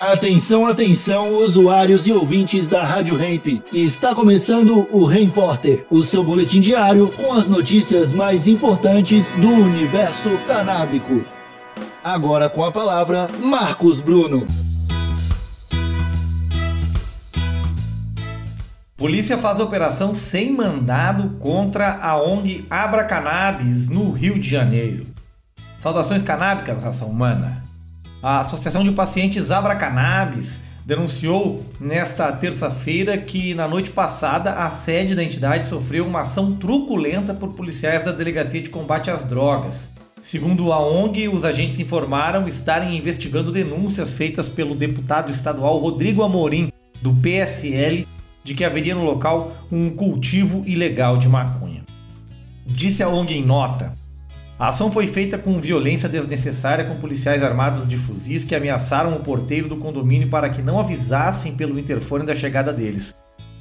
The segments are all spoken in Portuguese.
Atenção, atenção, usuários e ouvintes da Rádio Hemp. Está começando o Repórter, o seu boletim diário com as notícias mais importantes do universo canábico. Agora com a palavra, Marcos Bruno. Polícia faz operação sem mandado contra a ONG Abra Cannabis no Rio de Janeiro. Saudações canábicas, raça humana. A Associação de Pacientes Abra Cannabis denunciou nesta terça-feira que na noite passada a sede da entidade sofreu uma ação truculenta por policiais da Delegacia de Combate às Drogas. Segundo a ONG, os agentes informaram estarem investigando denúncias feitas pelo deputado estadual Rodrigo Amorim, do PSL, de que haveria no local um cultivo ilegal de maconha. Disse a ONG em nota: a ação foi feita com violência desnecessária com policiais armados de fuzis que ameaçaram o porteiro do condomínio para que não avisassem pelo interfone da chegada deles.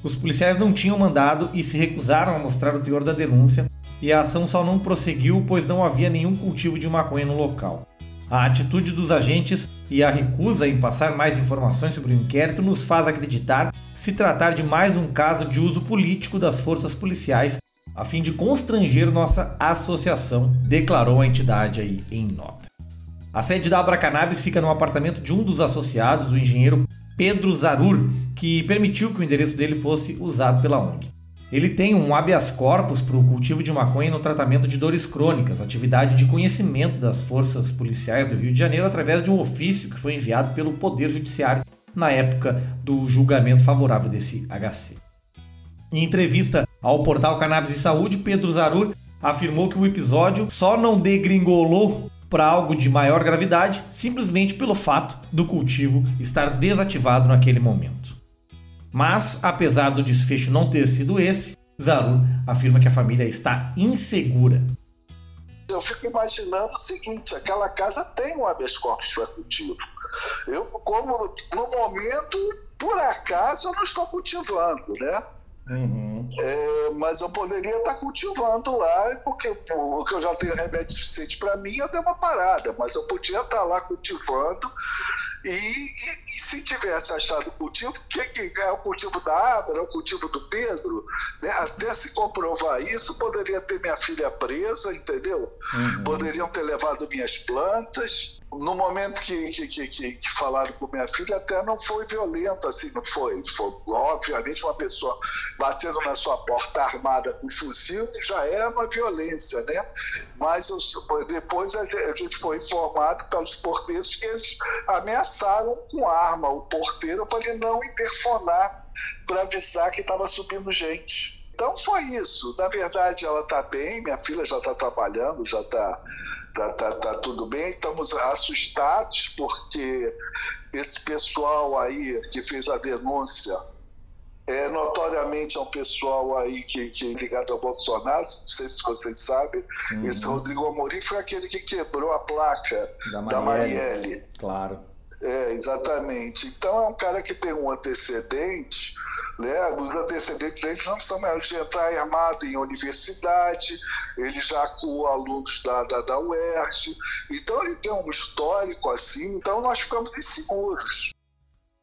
Os policiais não tinham mandado e se recusaram a mostrar o teor da denúncia, e a ação só não prosseguiu pois não havia nenhum cultivo de maconha no local. A atitude dos agentes e a recusa em passar mais informações sobre o inquérito nos faz acreditar se tratar de mais um caso de uso político das forças policiais a fim de constranger nossa associação, declarou a entidade aí em nota. A sede da Abra Cannabis fica no apartamento de um dos associados, o engenheiro Pedro Zarur, que permitiu que o endereço dele fosse usado pela ONG. Ele tem um habeas corpus para o cultivo de maconha no tratamento de dores crônicas, atividade de conhecimento das forças policiais do Rio de Janeiro através de um ofício que foi enviado pelo Poder Judiciário na época do julgamento favorável desse HC. Em entrevista ao portal Cannabis e Saúde, Pedro Zarur afirmou que o episódio só não degringolou para algo de maior gravidade simplesmente pelo fato do cultivo estar desativado naquele momento. Mas, apesar do desfecho não ter sido esse, Zarur afirma que a família está insegura. Eu fico imaginando o seguinte: aquela casa tem um habeas corpus para cultivo. Eu, como no momento, por acaso, eu não estou cultivando, né? Uhum. É, mas eu poderia estar cultivando lá, porque, porque eu já tenho remédio suficiente para mim, eu dei uma parada, mas eu podia estar lá cultivando. E, e, e se tivesse achado o cultivo, o que, que, é o cultivo da Abra, é o cultivo do Pedro? Né? Até se comprovar isso, poderia ter minha filha presa, entendeu? Uhum. Poderiam ter levado minhas plantas no momento que, que, que, que, falaram com minha filha, até não foi violento, assim, não foi. Foi, obviamente, uma pessoa batendo na sua porta armada com fuzil já é uma violência, né? Mas depois a gente foi informado pelos porteiros que eles ameaçaram com arma o porteiro para ele não interfonar para avisar que estava subindo gente. Então foi isso. Na verdade, ela está bem, minha filha já está trabalhando, já está tá, tá, tá tudo bem. Estamos assustados porque esse pessoal aí que fez a denúncia é, notoriamente é um pessoal aí que, que é ligado ao Bolsonaro, não sei se vocês sabem. Uhum. Esse Rodrigo Amorim foi aquele que quebrou a placa da Marielle. Da Marielle. Claro. É, exatamente. Então é um cara que tem um antecedente né? Os antecedentes deles não são maiores de entrar armado em universidade, ele já acua alunos da, da, da UERJ, então ele tem um histórico assim, então nós ficamos inseguros.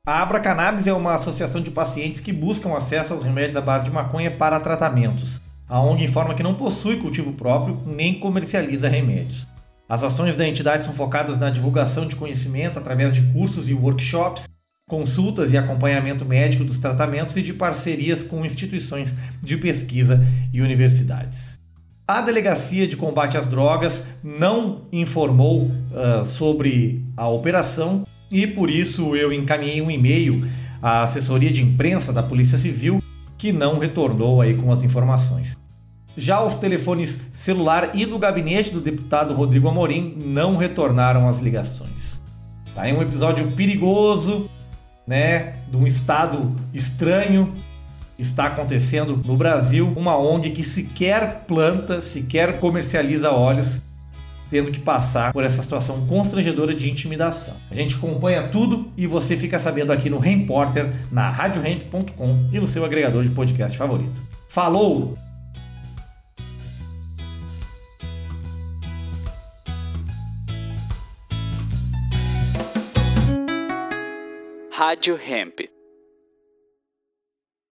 A Abra Cannabis é uma associação de pacientes que buscam acesso aos remédios à base de maconha para tratamentos. A ONG informa que não possui cultivo próprio nem comercializa remédios. As ações da entidade são focadas na divulgação de conhecimento através de cursos e workshops consultas e acompanhamento médico dos tratamentos e de parcerias com instituições de pesquisa e universidades. A Delegacia de Combate às Drogas não informou uh, sobre a operação e por isso eu encaminhei um e-mail à assessoria de imprensa da Polícia Civil que não retornou aí com as informações. Já os telefones celular e do gabinete do deputado Rodrigo Amorim não retornaram as ligações. Tá, é um episódio perigoso né, de um estado estranho está acontecendo no Brasil, uma ONG que sequer planta, sequer comercializa óleos, tendo que passar por essa situação constrangedora de intimidação. A gente acompanha tudo e você fica sabendo aqui no Repórter, na RadioRemp.com e no seu agregador de podcast favorito. Falou! Rádio Hemp.